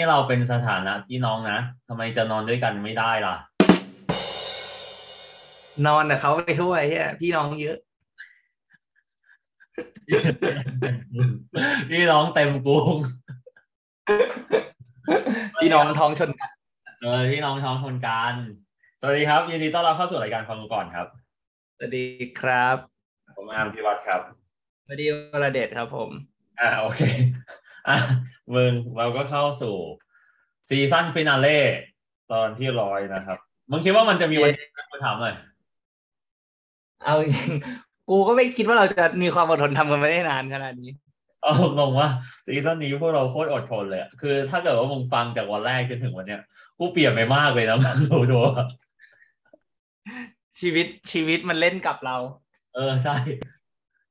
นี่เราเป็นสถานะพี่น้องนะทำไมจะนอนด้วยกันไม่ได้ล่ะ นอนกับเขาไปทั่วไอ้เฮียพี่น้องเยอะ พี่น้องเต็มกรุงพี่น้องท้องชนกันเออพี่น้องท้องคนกันสวัสดีครับ ยินดีต้อนรับเข้าสู่รายการฟังก่อนครับ สวัสดีครับ ผมอาร์มพิวัตรครับสวัสดีวรเดชครับผม อ่าโอเค อะมึงเราก็เข้าสู่ season finale ตอนที่ร้อยนะครับ มึงคิดว่ามันจะมีวันนี้ไหมกูถามหน่อยเอาจริงกูก็ไม่คิดว่าเราจะมีความอดทนทำกันมาได้นานขนาดนี้เอางงว่าซีซั่นนี้พวกเราโคตรอดทนเลยอะคือ ถ้าเกิดว่ามึงฟังจากวันแรกจนถึงวันเนี้ยกูเปลี่ยนไปมากเลยนะมึงรู้ตัวปะชีวิตชีวิตมันเล่นกับเรา เออใช่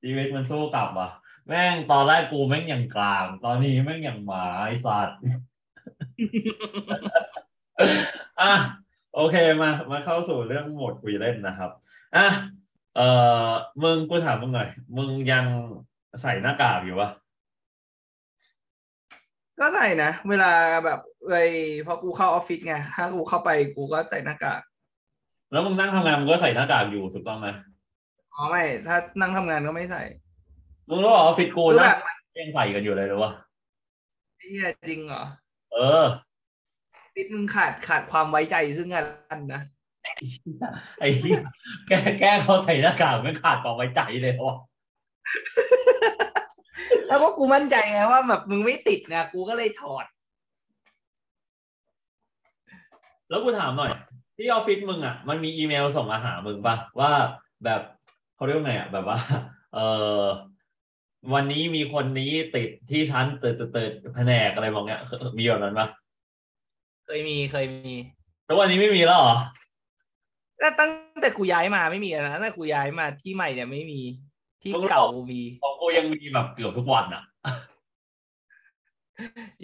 ชีวิตมันสู้กลับว่ะ แม่งตอนแรกกูแม่งอย่างกลาง ตอนนี้แม่งอย่างหมาไอ้สัตว์อะโอเคมามาเข้าสู่เรื่องโหมดคุยเล่นนะครับอะเอ่อมึงกูถามมึงหน่อย มึงยังใส่หน้ากากอยู่ปะก็ใส่นะเวลาแบบเอ้ยพอกูเข้าออฟฟิศไงถ้ากูเข้าไปกูก็ใส่หน้ากากแล้วมึงนั่งทำงานมึงก็ใส่หน้ากากอยู่ถูกต้องไหมอ๋อไม่ ถ้านั่งทำงานก็ไม่ใส่ มึงรู้ว่าออฟฟิศกูคือนะแบบยังใส่กันอยู่เลยหรือวะไอ้เหี้ยจริงเหรอ เออฟิตมึงขาดขาดความไว้ใจซึ่งกันและกันนะไอ้เหี้ยแกแกเขาใส่หน้ากากไม่ขาดความไว้ใจเลยวะแล้วก็กูมั่นใจไงว่าแบบมึงไม่ติดนะกูก็เลยถอด แล้วกูถามหน่อย ที่ออฟฟิศมึงอะ มันมีอีเมลส่งมาหามึงปะว่าแบบเขาเรียกว่าไงอะแบบว่า เออ วันนี้มีคนนี้ติดที่ชั้นเติร์ดเติร์ดแผนกอะไรบางอย่างมีแบบนั้นปะเคยมีเคยมีแล้ววันนี้ไม่มีแล้วเหรอแต่ตั้งแต่กูย้ายมาไม่มีนะตั้งแต่กูย้ายมาที่ใหม่เนี่ยไม่มีที่เก่ามีของกูยังมีแบบเกือบทุกวันอะ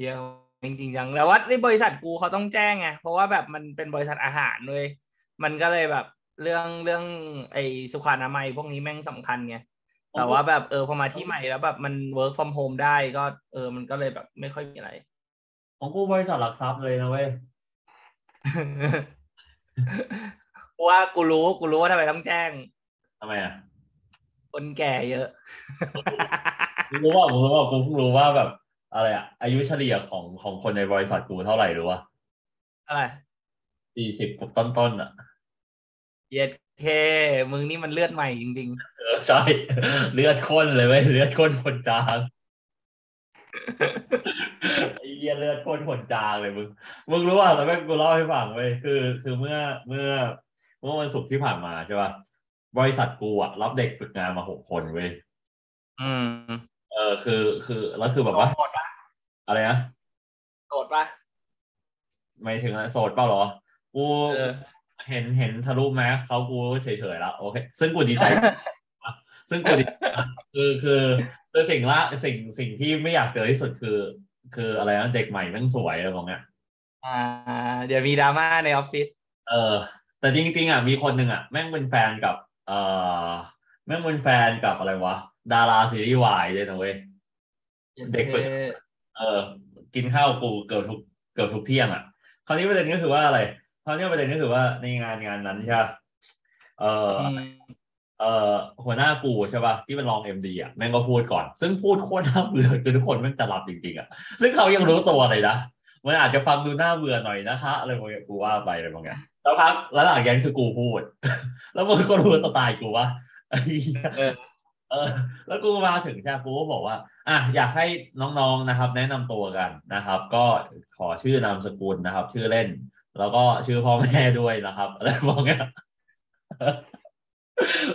เยอะจริงๆจังแต่ว่าในบริษัทกูเขาต้องแจ้งไงเพราะว่าแบบมันเป็นบริษัทอาหารเลยมันก็เลยแบบเรื่องเรื่องไอ้สุขอนามัยพวกนี้แม่งสำคัญไง แต่ว่าแบบเออพอมาที่ใหม่แล้วแบบมัน work from home ได้ก็ เออ มันก็เลยแบบไม่ค่อยมีอะไร ของกูบริษัทหลักทรัพย์เลยนะเว้ยกูว่ากูรู้กูรู้ว่าทำไมต้องแจ้งทำไมอะ คนแก่เยอะกูรู้ว่ากูรู้ว่ากูเพิ่งรู้ว่าแบบ อะไรอะ อายุเฉลี่ยของของคนในบริษัทกูเท่าไหร่รู้ว่าอะไรสี่สิบต้นต้นๆอะ เย็ด เค มึงนี่มันเลือดใหม่จริงเออใช่ เลือดข้นเลยเว้ยเลือดข้นคนจางไอ้เหี้ยเลือดข้นคนจางเลยมึง มึงรู้ว่าแล้วแม่งกูเล่าให้ฟังเว้ยคือ คือเมื่อเมื่อ เมื่อวันศุกร์ที่ผ่านมาใช่ป่ะบริษัทกูอะรับเด็กฝึกงานมาหกคนเว้ยๆอืม เออคือคือแล้วคือแบบว่าโสดปะอะไรนะโสดปะไม่ถึงอะโสดเปล่าเหรอ กู เออเห็นเห็นทะลุแมสเขากูเฉยๆแล้วโอเค ซึ่งกูดีใจ ซึ่งกูดีนะคือคือคือสิ่งละสิ่งสิ่งที่ไม่อยากเจอที่สุดคือ คืออะไรนะเด็กใหม่แม่งสวยอะไรของเนี้ยอ่า เดี๋ยวมีดราม่าในออฟฟิศเออ แต่จริงๆอะมีคนหนึ่งอะ แม่งเป็นแฟนกับ เออแม่งเป็นแฟนกับอะไรวะดาราซีรีส์วายเลยนะเว้ยเด็กฝึกเออ กินข้าวกูเกือบทุกเกือบทุกเที่ยงอะ คราวนี้ประเด็นก็คือว่าอะไร คราวนี้ประเด็นก็คือว่าในงานงานนั้นใช่ปะเอออืมเอ่อหัวหน้ากูใช่ป่ะที่เป็นรองเอ็มดีอะแม่งก็พูดก่อน ซึ่งพูดโคตรน่าเบื่อคือทุกคนแม่งจะรับจริงๆอะซึ่งเขายังรู้ตัวเลยนะมันอาจจะฟังดูน่าเบื่อหน่อยนะคะอะไรบางอย่างกูว่าไปอะไรบางอย่างแล้วพักแล้วหลังจากนั้นคือกูพูด แล้วมึงก็รู้สไตล์กูว่าไอ้เหี้ยเออเออ แล้วกูมาถึงใช่ปะกูก็บอกว่า อะอยากให้น้องๆนะครับ แนะนำตัวกันนะครับ ก็ขอชื่อนามสกุลนะครับ ชื่อเล่น แล้วก็ชื่อพ่อแม่ด้วยนะครับอะไรบางอย่าง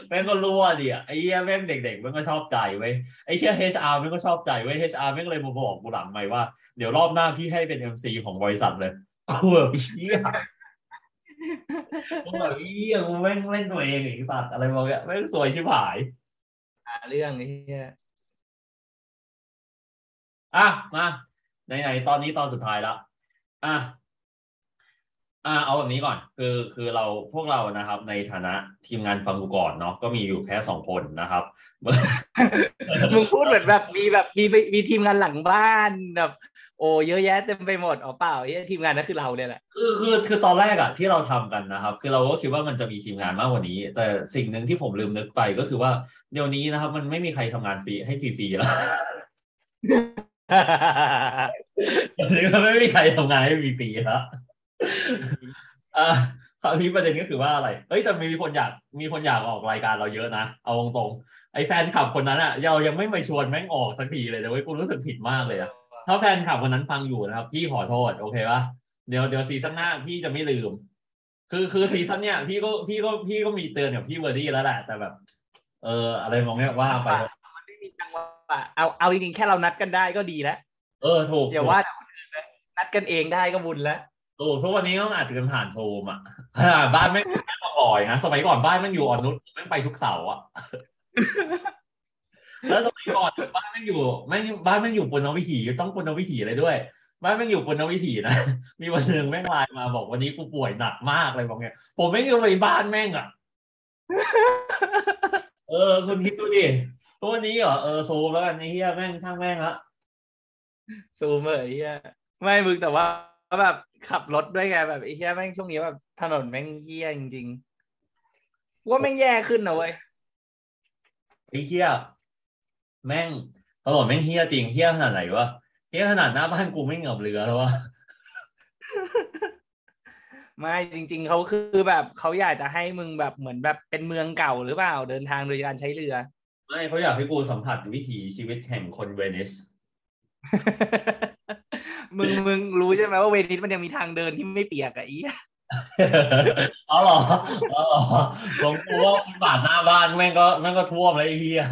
แม่งก็รั่วดิอะไอ้เหี้ยแม่งเด็กๆแม่งก็ชอบใจเว้ยไอ้เหี้ย HR แม่งก็ชอบใจเว้ย HR แม่งเลยมาบอกกูหลังใหม่ว่าเดี๋ยวรอบหน้าพี่ให้เป็น MC ของบริษัทเลยกูแบบเหี้ยกูแบบเหี้ยกูแม่งเล่นตัวเองไอ้สัตว์อะไรบางอย่างแม่งสวยชิบหายหาเรื่องไอ้เหี้ยอะมาไหนๆตอนนี้ตอนสุดท้ายละอะ อ่าเอาแบบนี้ก่อน คือคือเราพวกเรานะครับ ในฐานะทีมงานฟังกูก่อนเนาะก็มีอยู่แค่สองคนนะครับมึงพูดเหมือนแบบมีแบบมีมีทีมงานหลังบ้านแบบโอ้เยอะแยะเต็มไปหมดอ๋อเปล่าไอ้ทีมงานนั่นคือเราเนี่ยแหละคือคือคือตอนแรกอะที่เราทำกันนะครับ คือเราก็คิดว่ามันจะมีทีมงานมากกว่านี้ แต่สิ่งหนึ่งที่ผมลืมนึกไปก็คือว่าเดี๋ยวนี้นะครับ มันไม่มีใครทำงานฟรีให้ฟรีๆแล้วเดี๋ยวนี้มันไม่มีใครทำงานให้ฟรีๆแล้ว อ่าคราวนี้ประเด็นก็คือว่าอะไร เอ้ยแต่มีคนอยากมีคนอยากออกรายการเราเยอะนะ เอาตรงๆ ไอ้แฟนคลับคนนั้นอะเรายังไม่มาชวนแม่งออกสักทีเลยนะเว้ยกูรู้สึกผิดมากเลยอะถ้าแฟนคลับคนนั้นฟังอยู่นะครับ พี่ขอโทษ โอเคปะเดี๋ยวเดี๋ยวซีซั่นหน้าพี่จะไม่ลืม คือคือซีซั่นเนี้ยพี่ก็พี่ก็พี่ก็มีเตือนกับพี่เวอร์ดี้แล้วแหละแต่แบบ เออ อะไรมองเนี้ยว่าไปมันไม่มีจังหวะเอาเอาจริงๆแค่เรานัดกันได้ก็ดีแล้วเออถูกอย่าว่าแต่คนอื่นเลยนัดกันเองได้ก็บุญแล้ว ถูกทุกวันนี้ต้องอาจจะกันผ่านโซมอะขนาดบ้านไม่แม่งมาลอยนะสมัยก่อนบ้านแม่งอยู่อ่อนนุชแม่งไปทุกเสาร์อะแล้วสมัยก่อนบ้านแม่งอยู่แม่งบ้านแม่งอยู่ปุณณวิถีต้องปุณณวิถีเลยด้วย บ้านแม่งอยู่ปุณณวิถีนะมีวันหนึ่งแม่งไลน์มาบอกวันนี้กูป่วยหนักมากเลยบอกเงี้ยผมไม่อยู่ไปบ้านแม่งอะเออคุณคิดดูดิทุกวันนี้เหรอเออโซมแล้วกันไอ้เฮียแม่งช่างแม่งละซูมเลยไอ้เฮียไม่มึงแต่ว่าแบบ ขับรถด้วยไงแบบไอ้เฮียแม่งช่วงนี้แบบถนนแม่งเฮียจริงๆว่าแม่งแย่ขึ้นนะเว้ยไอ้เฮียแม่งตลอดแม่งเฮียจริงเฮียขนาดไหนวะเฮียขนาดหน้าบ้านกูไม่เหงือบเรือแล้ววะไม่จริง ๆเขาคือแบบเขาอยากจะให้มึงแบบเหมือนแบบเป็นเมืองเก่าหรือเปล่าเดินทางโดยการใช้เรือไม่เขาอยากให้กูสัมผัสวิถีชีวิตแห่งคนเวนิส มึงมึงรู้ใช่ไหมว่าเวนิสมันยังมีทางเดินที่ไม่เปียกอะอีเอาเหรอเอาเหรอหลวงกูว่าบาดหน้าบ้านแม่งก็แม่งก็ท่วมเลยไอ้เฮีย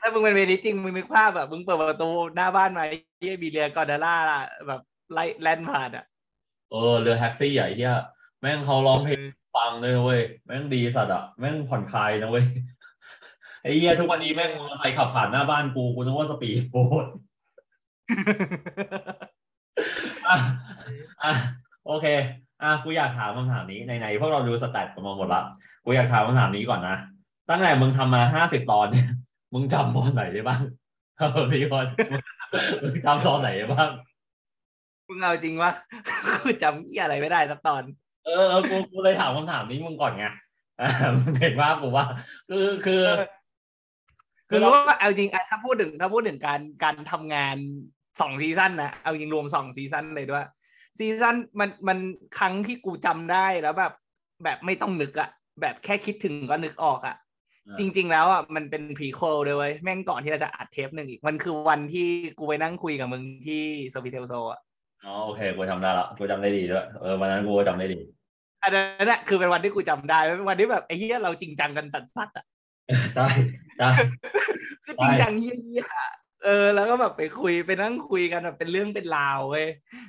ถ้ามึงเป็นเวนิสจริงมึงนึกภาพแบบมึงเปิดประตูหน้าบ้านมาที่มีเรือกอนเดล่าล่ะแบบไล่แล่นผ่านอะเออเรือแท็กซี่ใหญ่เฮียแม่งเขาร้องเพลงฟังเลยเว้ยแม่งดีสัตว์อะแม่งผ่อนคลายนะเว้ยไอ้เฮียทุกวันนี้แม่งมอเตอร์ไซค์ขับผ่านหน้าบ้านกูกูนึกว่าสปีดโบ๊ทอะอะ โอเค อะกูอยากถามคำถามนี้ในๆพวกเราดู stat กันมาหมดละกูอยากถามคำถามนี้ก่อนนะตั้งแต่มึงทำมาห้าสิบตอนเนี่ยมึงจำตอนไหนได้บ้างเออพี่คนมึงจำตอนไหนได้บ้างมึงเอาจริงวะกูจำเหี้ยอะไรไม่ได้สักตอนเออเออกูกูเลยถามคำถามนี้มึงก่อนไงอ่ามึงเห็นว่ากูว่า คือคือ คือรู้ว่าเอาจริงอะถ้าพูดถึงถ้าพูดถึงการการทำงาน สองซีซั่นนะเอาจริงรวมสองซีซั่นเลยด้วยซีซั่นมันมันครั้งที่กูจำได้แล้วแบบแบบไม่ต้องนึกอะแบบแค่คิดถึงก็นึกออกอะจริง ๆ แล้วอะมันเป็น prequel เลยเว้ยแม่งก่อนที่เราจะอัดเทปหนึ่งอีก มันคือวันที่กูไปนั่งคุยกับมึงที่ Sofitel So อะอ๋อโอเคกูจำได้ละกูจำได้ดีด้วยเออวันนั้นกูก็จำได้ดีอันนั้นอะคือเป็นวันที่กูจำได้เป็นวันที่แบบไอ้เหี้ยเราจริงจังกันสัสๆอะใช่ใช่คือจริงจังเหี้ยๆ เออ แล้วก็แบบไปคุยไปนั่งคุยกันแบบเป็นเรื่องเป็นราวเว้ย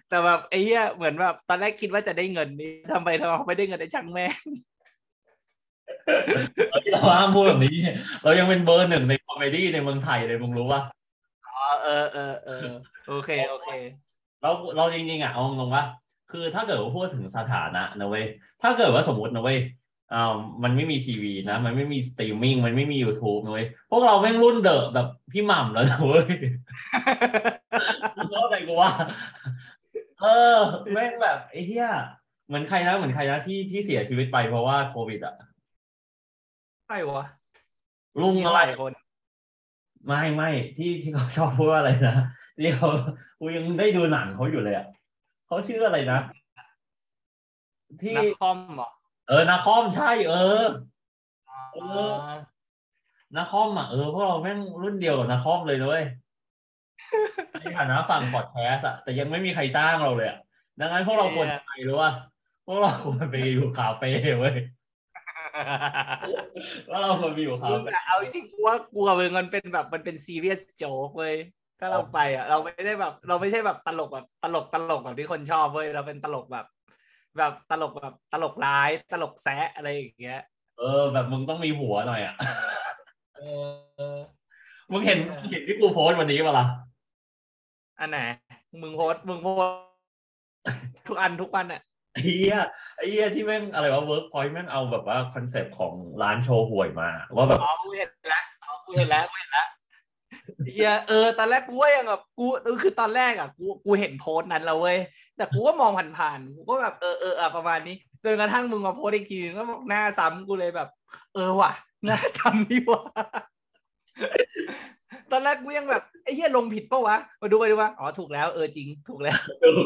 แต่แบบไอ้เหี้ยเหมือนแบบตอนแรกคิดว่าจะได้เงินนี่ทำไปทำไมไม่ได้เงินได้ช่างแม่งเราห้ามพูดแบบนี้ เรายังเป็นเบอร์หนึ่งใน comedy ในเมืองไทยเลยมึงรู้ป่ะอ๋อเออเออเออโอเคโอเค เราเราจริงๆอะเอาตรงๆว่าคือถ้าเกิดว่าพูดถึงสถานะนะเว้ยถ้าเกิดว่าสมมตินะเว้ย อ่ามันไม่มีทีวีนะ มันไม่มีสตรีมมิ่งมันไม่มี YouTube นะเว้ยพวกเราแม่งรุ่นเดอะแบบพี่หม่ำแล้วนะเว้ยมึงเข้าใจกูว่า เออแม่งแบบไอ้เหี้ยเหมือนใครนะเหมือนใครนะที่ที่เสียชีวิตไปเพราะว่าโควิดอะใช่วะลุงมีอะไรหลายคน ไม่ไม่ที่ที่เขาชอบพูดว่าอะไรนะที่เขากูยังได้ดูหนังเขาอยู่เลยอะเขาชื่ออะไรนะที่นักคอมเหรอ เออนาคอมใช่ เออเอออนาคอมอะเออพวกเราแม่งรุ่นเดียวกับนาคอมเลยนะเว้ยในฐานะฝั่งพอดแคสต์อะแต่ยังไม่มีใครจ้างเราเลยอะดังนั้นพวกเราควรไปหรือว่าพวกเราควรไปอยู่คาเฟ่เว้ยว่าเราควรไปอยู่คามึงเฟ่อะเอาจริงๆกูว่ากลัวมึงมันเป็นแบบมันเป็นซีเรียสโจ๊กเว้ยถ้าเราไปอะ เราไม่ได้แบบ เราไม่ใช่แบบตลกแบบตลกตลกแบบที่คนชอบเว้ยเราเป็นตลกแบบ แบบตลกแบบตลกร้ายตลกแซะอะไรอย่างเงี้ย เออ แบบมึงต้องมีหัวหน่อยอะเออมึงเห็นเห็นที่กูโพสต์วันนี้ปะล่ะอันไหนมึงโพสต์มึงโพสต์ทุกอันทุกวันอะไอ้เหี้ยไอ้เหี้ยที่แม่งอะไรวะเวิร์กพอยต์แม่งเอาแบบว่าคอนเซปต์ของร้านโชห่วยมา ว่าแบบอ๋อกูเห็นแล้วอ๋อกูเห็นแล้วกูเห็นแล้วเหี้ยเออตอนแรกกูว่ายังแบบกูเออคือตอนแรกอะกูกูเห็นโพสต์นั้นแล้วเว้ย แต่กูก็มองผ่านๆกูก็แบบเออเออเออประมาณนี้จนกระทั่งมึงมาโพสต์อีกทีนึงก็บอกหน้าซ้ำกูเลยแบบ เออว่ะ หน้าซ้ำนี่ว่ะตอนแรกกูยังแบบไอ้เหี้ยลงผิดปะวะมาดูไปดูว่าอ๋อถูกแล้วเออจริงถูกแล้ว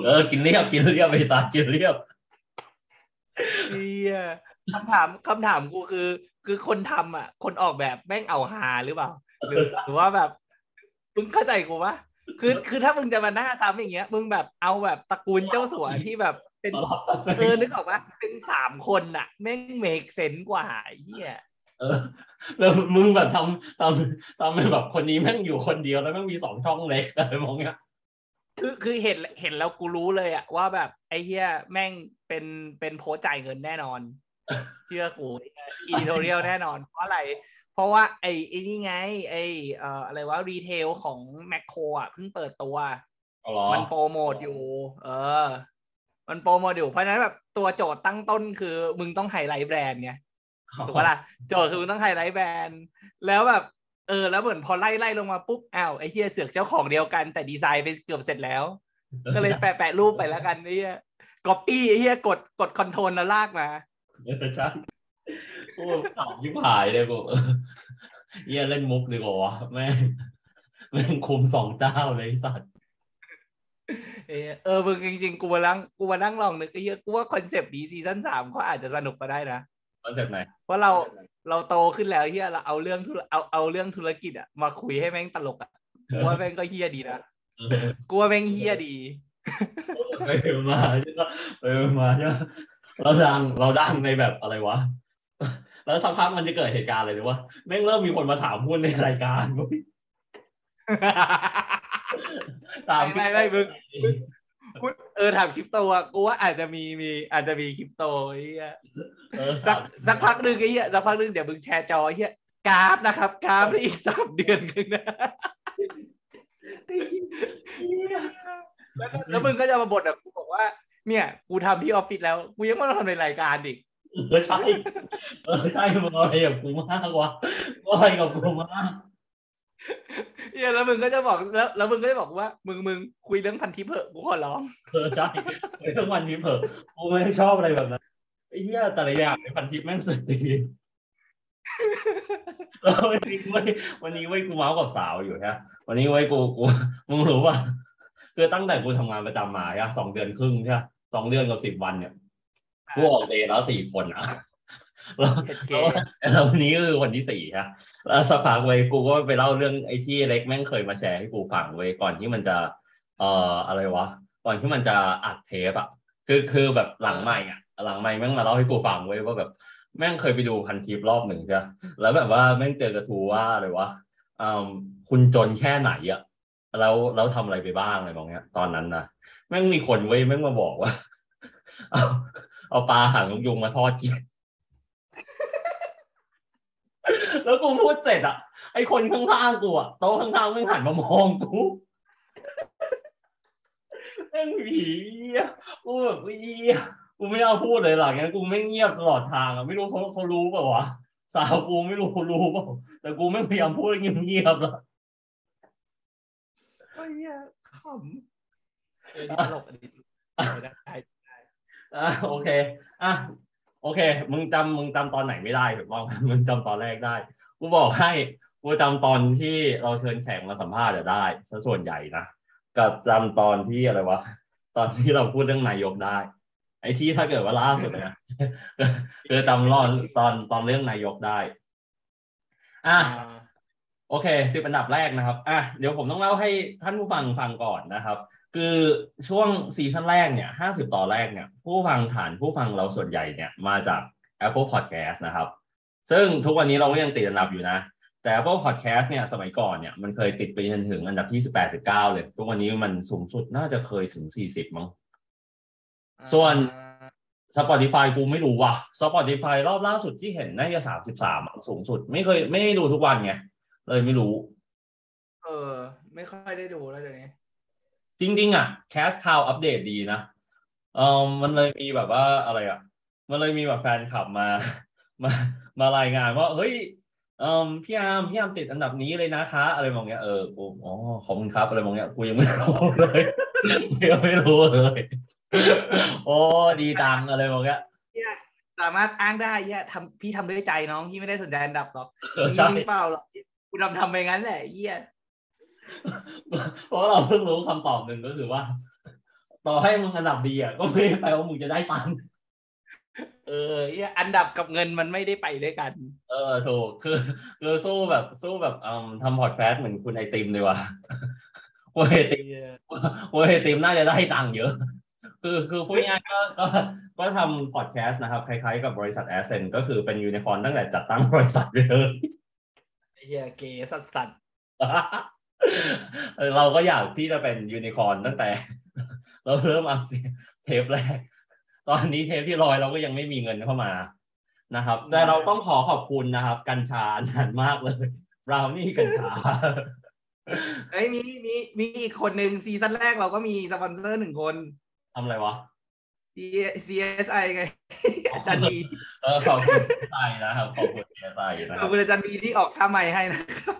เออกินเรียบกินเรียบไปซากินเรียบเฮียคำถามคำถามกูคือ คือคนทำอะ คนออกแบบแม่งเอาฮาหรือเปล่าหรือหรือว่าแบบมึงเข้าใจกูปะ คือคือถ้ามึงจะมาหน้าซ้ำอย่างเงี้ย มึงแบบเอาแบบตระกูลเจ้าสัวที่แบบเป็นเออนึกออกปะเป็นสามคนอะแม่งเมกเซนกว่าไอ้เฮียเออ แล้วมึงแบบทำทำทำเป็นแบบคนนี้แม่งอยู่คนเดียวแล้วแม่งมีสองช่องเล็กอะไรมองเงี้ยคือคือเห็นเห็นแล้วกูรู้เลยอะว่าแบบไอ้เหี้ยแม่งเป็นเป็นโพสต์จ่ายเงินแน่นอน เชื่อกู editorial แน่นอน เพราะอะไรเพ ราะว่าไอ้ไอ้นี่ไง ไอ้เอ่ออะไรว่า retail ของแมคโครอะเพิ่งเปิดตัวเอาเหรอมันโปรโมทอยู่ เออ มันโปรโมทอยู่เพราะฉะนั้นแบบตัวโจทย์ตั้งต้นคือ มึงต้องไฮไลท์แบรนด์ไงถูกปะล่ะโจทย์คือมึงต้องไฮไลท์แบรนด์แล้วแบบ เออ แล้วเหมือนพอไล่ไล่ลงมาปุ๊บอ้าวไอ้เหี้ยเสือกเจ้าของเดียวกัน แต่ดีไซน์ไปเกือบเสร็จแล้ว ก็เลยแปะแปะรูปไปแล้วกันไอ้เหี้ไอ้เหี้ยกดกด control แล้วลากมาเออใช่โอ้ขำยิบหายเลยกูเหี้ยเล่นมุกดีกว่าวะแม่งแม่งคุมสองเจ้าเลยไอ้สัตว์เออเออมึงจริงๆ กูมานั่งกูมานั่งลองนึกไอ้เหี้ยกูว่าคอนเซปต์นี้ซีซั่นสามเขาอาจจะสนุกก็ได้นะคอนเซ็ปต์ไหนเพราะเราเราโตขึ้นแล้วเหี้ยเราเอาเรื่องธุรเอาเอาเรื่องธุรกิจอะมาคุยให้แม่งตลกอะกูว่าแม่งก็เหี้ยดีนะเออกูว่าแม่งเหี้ยดีไปมาใช่ปะไปมาใช่ปะเราดังเราดังในแบบอะไรวะ แล้วสักพักมันจะเกิดเหตุการณ์อะไรหรือว่าแม่งเริ่มมีคนมาถามพูดในรายการเว้ยตามไม่ไม่มึงพูดเออถามคริปโตอะกูว่าอาจจะมีมีอาจจะมีคริปโตไอ้เฮียเออสักถามสักพักหนึ่งไอ้เฮียสักพักหนึ่งเดี๋ยวมึงแชร์จอไอ้เฮียกราฟนะครับกราฟในอีกสามเดือนข้างหน้าแล้วแล้วมึงก็จะมาบ่นแบบกูบอกว่า เนี่ย กูทำที่ออฟฟิศแล้ว กูยังไม่ต้องทำในรายการอีก เออใช่ เออใช่มึงเอาอะไรกับกูมากวะว่าอะไรกับกูมากเนี่ยแล้วมึงก็จะบอกแล้วแล้วมึงก็จะบอกว่า มึงมึงคุยเรื่องพันทิปเถอะกูขอร้องเออใช่ไอ้ทั้งวันนี้เผลอกูไม่ชอบอะไรแบบนั้นไอ้เหี้ยแต่ละอย่างในพันทิปแม่งสุดดีแล้ววันนี้เว้ยวันนี้เว้ยกูเมาส์กับสาวอยู่ฮะวันนี้เว้ยกูกูมึงรู้ป่ะคือตั้งแต่กูทำงานประจำมาอะสองเดือนครึ่งใช่ปะสองเดือนกับสิบวันเนี่ย กูออกเดย์แล้วสี่คนอะแล้วเห็ดเกแล้วแล้ววันนี้ก็คือวันที่สี่ฮะแล้วสักพักเว้ยกูก็ไปเล่าเรื่องไอ้ที่เล็กแม่งเคยมาแชร์ให้กูฟังเว้ยก่อนที่มันจะ เอ่ออะไรวะ ก่อนที่มันจะอัดเทปอะคือคือแบบหลังใหม่อะหลังใหม่แม่งมาเล่าให้กูฟังเว้ยว่าแบบแม่งเคยไปดูพันทิปรอบหนึ่งใช่ปะแล้วแบบว่าแม่งเจอกระทูว่าอะไรวะอืมคุณจนแค่ไหนอะแล้วแล้วทำอะไรไปบ้างอะไรบางเงี้ยตอนนั้นนะแม่งมีคนเว้ยแม่งมาบอกว่า เอาเอาปลาหางนกยุงมาทอดกิน แล้วกูพูดเสร็จอะไอคนข้างๆกูอะโต๊ะข้างๆแม่งหันมามองกูแม่งผีอะกูแบบเฮียกูไม่เอาพูดเลยหลังนั้นกูไม่เงียบตลอดทางอะไม่รู้เขาเขารู้เปล่าวะสาวกูไม่รู้รู้เปล่าแต่กูไม่พยายามพูดเงียบๆแล้วไอ้เหี้ยขำเออนี่ตลกอันนี้ได้ได้ อะโอเคอะโอเค มึงจำมึงจำตอนไหนไม่ได้ถูกต้องมึงจำตอนแรกได้ กูบอกให้กูจำตอนที่เราเชิญแขกมาสัมภาษณ์อะได้ซะส่วนใหญ่นะกับจำตอนที่อะไรวะตอนที่เราพูดเรื่องนายกได้ ไอ้ที่ถ้าเกิดว่าล่าสุดเนี่ยคือจำรอนตอนตอนเรื่องนายกได้ อะอ่าโอเคสิบอันดับแรกนะครับ อะเดี๋ยวผมต้องเล่าให้ท่านผู้ฟังฟังก่อนนะครับ คือช่วงซีซั่นแรกเนี่ยห้าสิบตอนแรกเนี่ย ผู้ฟังฐานผู้ฟังเราส่วนใหญ่เนี่ยมาจาก Apple Podcast นะครับ ซึ่งทุกวันนี้เราก็ยังติดอันดับอยู่นะ แต่ Apple Podcast เนี่ยสมัยก่อนเนี่ยมันเคยติดไปจนถึงอันดับที่สิบแปดสิบเก้าเลย ทุกวันนี้มันสูงสุดน่าจะเคยถึงสี่สิบมั้ง ส่วน Spotify กูไม่รู้ว่ะ Spotify รอบล่าสุดที่เห็นน่าจะสามสิบสามสูงสุด ไม่เคยไม่ได้ดูทุกวันไงเลยไม่รู้ เออ ไม่ค่อยได้ดูแล้วเดี๋ยวนี้ จริงๆ อะ Cast Cloud อัปเดตดีนะเอเออมันเลยมีแบบว่าอะไรอะ มันเลยมีแบบแฟนคลับมา มามารายงานว่าเฮ้ยเออพี่อาร์มพี่อาร์มติดอันดับนี้เลยนะคะ อะไรมองเงี้ยเออกูอ๋อขอบคุณครับอะไรมองเงี้ยกูยังไม่รู้เลยยังไม่รู้เลย โอ้ดีจังอะไรมองเงี้ยเนี่ยสามารถอ้างได้เนี่ยทำพี่ทำด้วยใจน้องพี่ไม่ได้สนใจอันดับหรอกเออมึงใช่ยิงเปล่าหรอกกูทำทำไปงั้นแหละเหี้ย เพราะเราเพิ่งรู้คำตอบหนึ่งก็คือว่า ต่อให้มึงอันดับดีอะก็ไม่ได้แปลว่ามึงจะได้ตังค์เออเหี้ยอันดับกับเงินมันไม่ได้ไปด้วยกัน เออถูกคือคือสู้แบบสู้แบบอืมทำพอดแคสต์เหมือนคุณไอติมดีกว่าว่าไอติมว่าไอติมน่าจะได้ตังค์เยอะ คือคือพูดง่ายๆก็ก็ก็ทำพอดแคสต์นะครับ คล้ายๆกับบริษัท Ascend ก็คือเป็นยูนิคอร์นตั้งแต่จัดตั้งบริษัทเลยไอ้เหี้ยเกย์สัสสัส เออเราก็อยากที่จะเป็นยูนิคอร์นตั้งแต่ เราเริ่มอัดเทปแรก ตอนนี้เทปที่ร้อยเราก็ยังไม่มีเงินเข้ามานะครับ แต่เราต้องขอขอบคุณนะครับ กัญชานานมากเลยเรานี่กัญชาเอ้ยมีมีมีอีกคนหนึ่งซีซั่นแรกเราก็มีสปอนเซอร์หนึ่งคนทำอะไรวะ C- CSI ไงอาจารย์ดีเออขอบคุณใจนะครับขอบคุณใจนะคขรัอบบคุณอาจารย์ดีที่ออกค่าไม้ให้นะครับ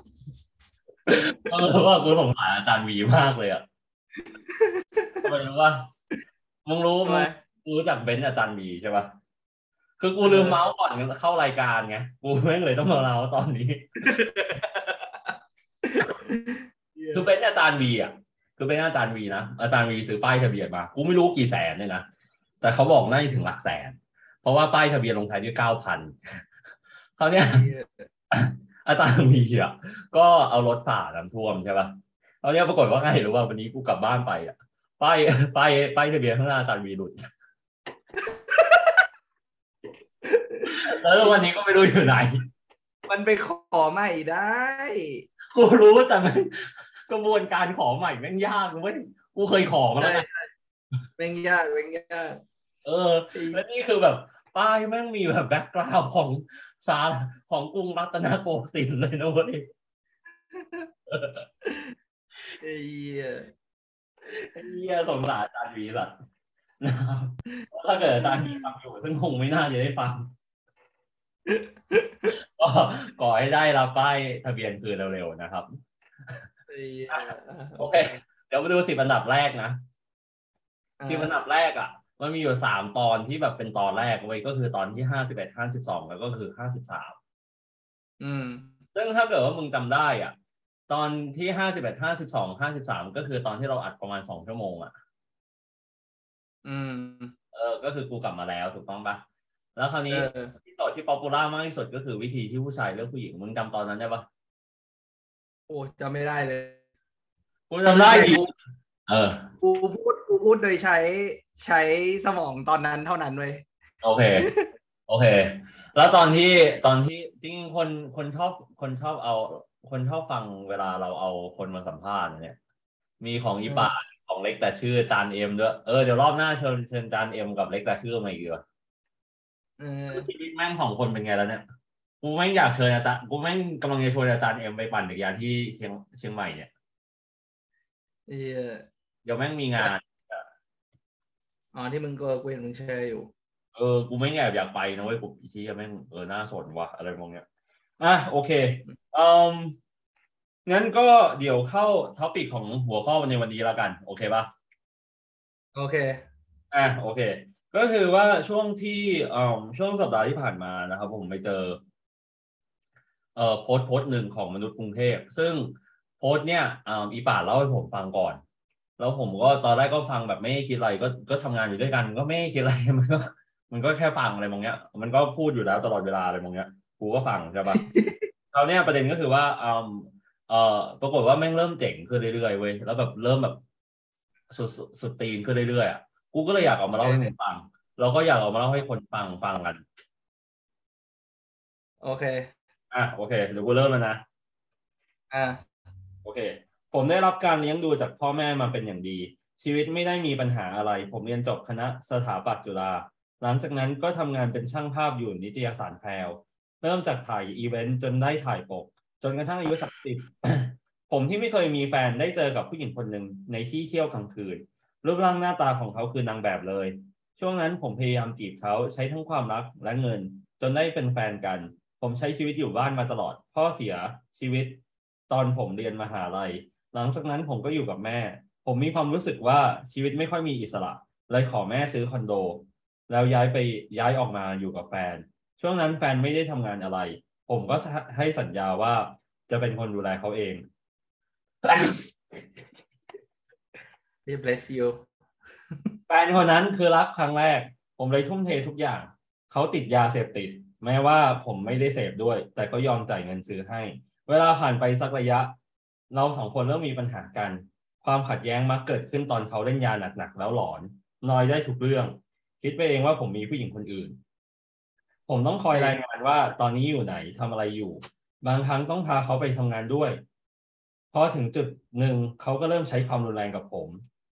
เออว่ากูสงสารอาจารย์วีมากเลยอะทำไมรู้ว่ามึงรู้ทำมึไมงรู้จักเบนซ์อาจารย์วีใช่ปะคือกูลืมเมาส์ก่อนเข้ารายการไงกูแม่งเลยต้องมาเล่าตอนนี้ คือเป็นอาจารย์วีอะคือเป็นอาจารย์วีนะอาจารย์วีซื้อป้ายทะเบียนมากูไม่รู้กี่แสนเนี่ยนะแต่เขาบอกน่าจะถึงหลักแสน เพราะว่าป้ายทะเบียนลงท้ายด้วยเก้าพันเขาวเนี่ย อาจารย์วีอะก็เอารถฝ่าน้ำท่วมใช่ป่ะเขาวเนี่ยปรากฏว่าไงรู้ว่าวันนี้กูกลับบ้านไปอะป้ายป้ายป้ายทะเบียนข้างหน้าอาจารย์วีหลุดแล้ววันนี้ก็ไม่รู้อยู่ไหน มันไปขอใหม่ได้ กูรู้แต่มันกระบวนการขอใหม่แม่งยากเว้ยกูเคยขอมาแล้วนะเป็นยากเป็นยาก เออ แล้วนี่คือแบบ ป้ายแม่งมีแบบ background ของ ซาของกรุงรัตนโกสินทร์เลยนะเว้ยไอ้เหี้ยไอ้เหี้ยสงสารอาจารย์วีสัตว์นะครับถ้าเกิดอาจารย์วีฟังอยู่ซึ่งคงไม่น่าจะได้ฟังก็ขอให้ได้รับป้ายทะเบียนคืนเร็วๆนะครับไอ้เหี้ยโอเค เดี๋ยวมาดูสิบอันดับแรกนะอ่าสิบอันดับแรกอะ มันมีอยู่สามตอนที่แบบเป็นตอนแรกเว้ยก็คือตอนที่ห้าสิบเอ็ดห้าสิบสองแล้วก็คือห้าสิบสามอืม ซึ่งถ้าเกิดว่ามึงจำได้อะ ตอนที่ห้าสิบเอ็ดห้าสิบสองห้าสิบสามก็คือตอนที่เราอัดประมาณสองชั่วโมงอะ อืม เออ ก็คือกูกลับมาแล้วถูกต้องปะแล้วคราวนี้เออที่ต่อที่ popular มากที่สุดก็คือวิธีที่ผู้ชายเลือกผู้หญิงมึงจำตอนนั้นได้ปะโอ้จำไม่ได้เลยกูจำได้ดีเออ กูพูดกูพูดโดยใช้ ใช้สมองตอนนั้นเท่านั้นเว้ยโอเค โอเค แล้วตอนที่ตอนที่จริงๆคนคนชอบคนชอบเอา คนชอบฟังเวลาเราเอาคนมาสัมภาษณ์เนี่ย มีของอีป่าของเล็กแต่ชื่อจารย์เอ็มด้วยเออเดี๋ยวรอบหน้าเชิญเชิญจารย์เอ็มกับเล็กแต่ชื่อมาอีกดีกว่าเออชีวิตแม่งสองคนเป็นไงแล้วเนี่ยกูแม่งอยากเชิญอาจารย์กูแม่งกำลังจะชวนอาจารย์เอ็มไปปั่นจักรยานที่เชียงเชียงใหม่เนี่ยไอ้เหี้ยเดี๋ยวแม่งมีงาน อ๋อที่มึงก็กูเห็นมึงแชร์อยู่ เออ กูไม่แอบอยากไปนะเว้ยกูอีที่แม่งเออน่าสนว่ะอะไรมองเนี้ยอะโอเคอืมงั้นก็เดี๋ยวเข้าท็อปิกของหัวข้อในวันนี้แล้วกัน โอเคปะโอเคอะโอเค ก็คือว่าช่วงที่อืมช่วงสัปดาห์ที่ผ่านมานะครับ ผมไปเจอ เอ่อโพสต์โพสต์หนึ่งของมนุษย์กรุงเทพ ซึ่งโพสต์เนี่ยอ่าอีป่าเล่าให้ผมฟังก่อน แล้วผมก็ตอนแรกก็ฟังแบบไม่ได้คิดอะไรก็ก็ทำงานอยู่ด้วยกัน ก็ไม่ได้คิดอะไรมันก็ มันก็แค่ฟังอะไรมองเนี้ย มันก็พูดอยู่แล้วตลอดเวลาอะไรมองเนี้ยกูก็ฟังใช่ปะคราวเนี้ยประเด็นก็คือว่าอืมเอ่อปรากฏว่าแม่งเริ่มเจ๋งขึ้นเรื่อยๆเว้ยแล้วแบบเริ่มแบบสุดสุดสุดตีนขึ้นเรื่อยๆอะกูก็เลยอยากเอามาเล่าให้มึงฟังแล้วก็อยากเอามาเล่าให้คนฟังฟังกัน โอเค อะโอเคเดี๋ยวกูเริ่มแล้วนะอ่าโอเค ผมได้รับการเลี้ยงดูจากพ่อแม่มาเป็นอย่างดี ชีวิตไม่ได้มีปัญหาอะไร ผมเรียนจบคณะสถาปัตย์จุฬาหลังจากนั้นก็ทำงานเป็นช่างภาพอยู่นิตยสารแพรวเริ่มจากถ่ายอีเวนต์จนได้ถ่ายปก จนกระทั่งอายุสามสิบผมที่ไม่เคยมีแฟนได้เจอกับผู้หญิงคนหนึ่งในที่เที่ยวกลางคืน รูปร่างหน้าตาของเขาคือนางแบบเลย ช่วงนั้นผมพยายามจีบเขาใช้ทั้งความรักและเงิน จนได้เป็นแฟนกัน ผมใช้ชีวิตอยู่บ้านมาตลอด พ่อเสียชีวิต ตอนผมเรียนมหาลัย หลังจากนั้นผมก็อยู่กับแม่ ผมมีความรู้สึกว่าชีวิตไม่ค่อยมีอิสระเลยขอแม่ซื้อคอนโด แล้วย้ายไปย้ายออกมาอยู่กับแฟน ช่วงนั้นแฟนไม่ได้ทำงานอะไร ผมก็ให้สัญญาว่าจะเป็นคนดูแลเขาเอง bless you แฟนคนนั้นคือรักครั้งแรก ผมเลยทุ่มเททุกอย่าง เขาติดยาเสพติด แม้ว่าผมไม่ได้เสพด้วย แต่ก็ยอมจ่ายเงินซื้อให้ เวลาผ่านไปสักระยะ เราสองคนเริ่มมีปัญหากัน ความขัดแย้งมักเกิดขึ้นตอนเขาเล่นยาหนักๆแล้วหลอนนอยได้ทุกเรื่อง คิดไปเองว่าผมมีผู้หญิงคนอื่น ผมต้องคอยรายงานว่าตอนนี้อยู่ไหนทำอะไรอยู่ บางครั้งต้องพาเขาไปทำงานด้วยพอถึงจุดหนึ่งเขาก็เริ่มใช้ความรุนแรงกับผม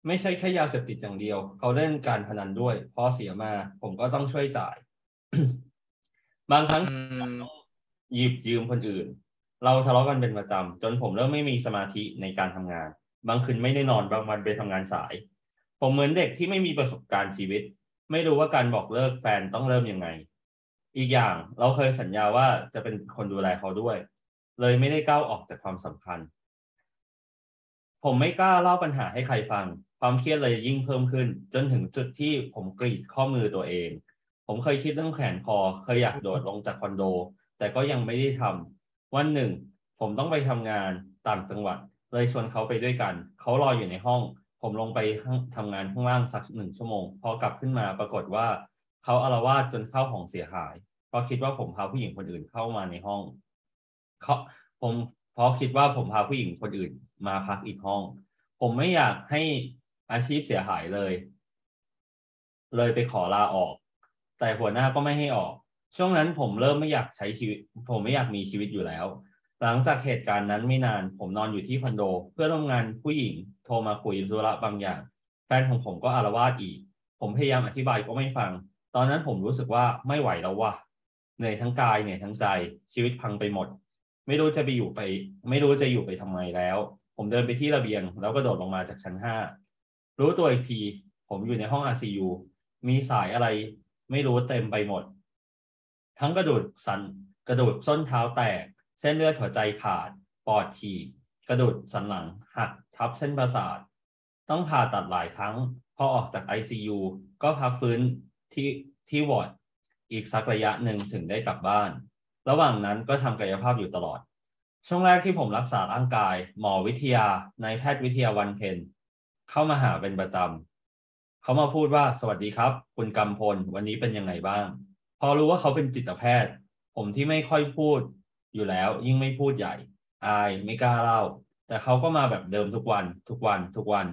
ไม่ใช่แค่ยาเสพติดอย่างเดียว เขาเล่นการพนันด้วย พอเสียมาผมก็ต้องช่วยจ่าย บางครั้งหยิบยืมคนอื่น เราทะเลาะกันเป็นประจำจนผมเริ่มไม่มีสมาธิในการทำงาน บางคืนไม่ได้นอนบางวันไปทำงานสาย ผมเหมือนเด็กที่ไม่มีประสบการณ์ชีวิต ไม่รู้ว่าการบอกเลิกแฟนต้องเริ่มยังไง อีกอย่างเราเคยสัญญาว่าจะเป็นคนดูแลเขาด้วย เลยไม่ได้ก้าวออกจากความสัมพันธ์ ผมไม่กล้าเล่าปัญหาให้ใครฟัง ความเครียดเลยยิ่งเพิ่มขึ้น จนถึงจุดที่ผมกรีดข้อมือตัวเอง ผมเคยคิดเรื่องแขนคอเคยอยากโดดลงจากคอนโด แต่ก็ยังไม่ได้ทำ วันหนึ่ง ผมต้องไปทำงานต่างจังหวัด เลยชวนเขาไปด้วยกัน เขารออยู่ในห้อง ผมลงไปทำงานข้างล่างสักหนึ่งชั่วโมง พอกลับขึ้นมาปรากฏว่าเขาอารวาสจนเข้าของเสียหาย เพราะคิดว่าผมพาผู้หญิงคนอื่นเข้ามาในห้องเขาผมเพราะคิดว่าผมพาผู้หญิงคนอื่นมาพักอีกห้อง ผมไม่อยากให้อาชีพเสียหายเลย เลยไปขอลาออก แต่หัวหน้าก็ไม่ให้ออก ช่วงนั้นผมเริ่มไม่อยากใช้ชีวิต ผมไม่อยากมีชีวิตอยู่แล้ว หลังจากเหตุการณ์นั้นไม่นาน ผมนอนอยู่ที่คอนโด เพื่อนร่วมงานผู้หญิง โทรมาคุยธุระบางอย่าง แฟนของผมก็อารวาสอีก ผมพยายามอธิบายก็ไม่ฟัง ตอนนั้นผมรู้สึกว่าไม่ไหวแล้วว่ะเหนื่อยทั้งกายเหนื่อยทั้งใจ ชีวิตพังไปหมด ไม่รู้จะไปอยู่ไป ไม่รู้จะอยู่ไปทำไมแล้ว ผมเดินไปที่ระเบียง แล้วก็โดดลงมาจากชั้นห้ารู้ตัวอีกที ผมอยู่ในห้อง ICU มีสายอะไร ไม่รู้เต็มไปหมด ทั้งกระดูกสันกระดูกส้นเท้าแตก เส้นเลือดหัวใจขาด ปอดฉีกกระดูกสันหลังหักทับเส้นประสาท ต้องผ่าตัดหลายครั้ง พอออกจาก ICU ก็พักฟื้นที่ที่วอร์ดอีกสักระยะหนึ่งถึงได้กลับบ้าน ระหว่างนั้นก็ทำกายภาพอยู่ตลอด ช่วงแรกที่ผมรักษาร่างกาย หมอวิทยานายแพทย์วิทยาวันเพนเข้ามาหาเป็นประจำเขามาพูดว่าสวัสดีครับ คุณกำพล วันนี้เป็นยังไงบ้าง พอรู้ว่าเขาเป็นจิตแพทย์ ผมที่ไม่ค่อยพูดอยู่แล้ว ยิ่งไม่พูดใหญ่ อายไม่กล้าเล่า แต่เขาก็มาแบบเดิมทุกวัน ทุกวันทุกวัน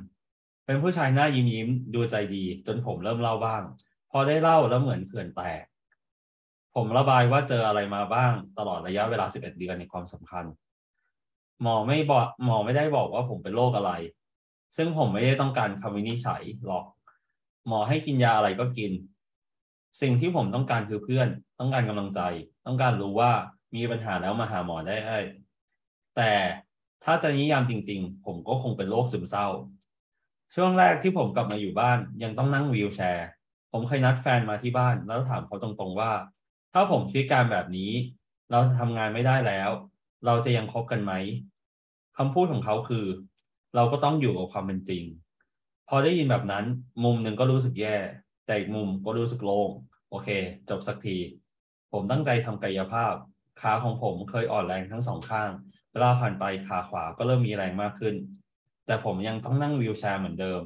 เป็นผู้ชายหน้ายิ้มยิ้มดูใจดี จนผมเริ่มเล่าบ้าง พอได้เล่าแล้วเหมือนเขื่อนแตกผมระบายว่าเจออะไรมาบ้างตลอดระยะเวลา 11 เดือนในความสำคัญ หมอไม่บอกหมอไม่ได้บอกว่าผมเป็นโรคอะไร ซึ่งผมไม่ได้ต้องการคำวินิจฉัยหรอก หมอให้กินยาอะไรก็กิน สิ่งที่ผมต้องการคือเพื่อน ต้องการกำลังใจ ต้องการรู้ว่ามีปัญหาแล้วมาหาหมอได้แต่ถ้าจะนิยามจริง ๆ ผมก็คงเป็นโรคซึมเศร้า ช่วงแรกที่ผมกลับมาอยู่บ้านยังต้องนั่งวีลแชร์ ผมเคยนัดแฟนมาที่บ้าน แล้วถามเขาตรงๆว่า ถ้าผมพิการแบบนี้ เราทำงานไม่ได้แล้ว เราจะยังคบกันไหมคำพูดของเขาคือ เราก็ต้องอยู่กับความเป็นจริง พอได้ยินแบบนั้น มุมหนึ่งก็รู้สึกแย่ แต่อีกมุมก็รู้สึกโล่งโอเค จบสักที ผมตั้งใจทำกายภาพ ขาของผมเคยอ่อนแรงทั้งสองข้าง เวลาผ่านไปขาขวาก็เริ่มมีแรงมากขึ้น แต่ผมยังต้องนั่งวีลแชร์เหมือนเดิม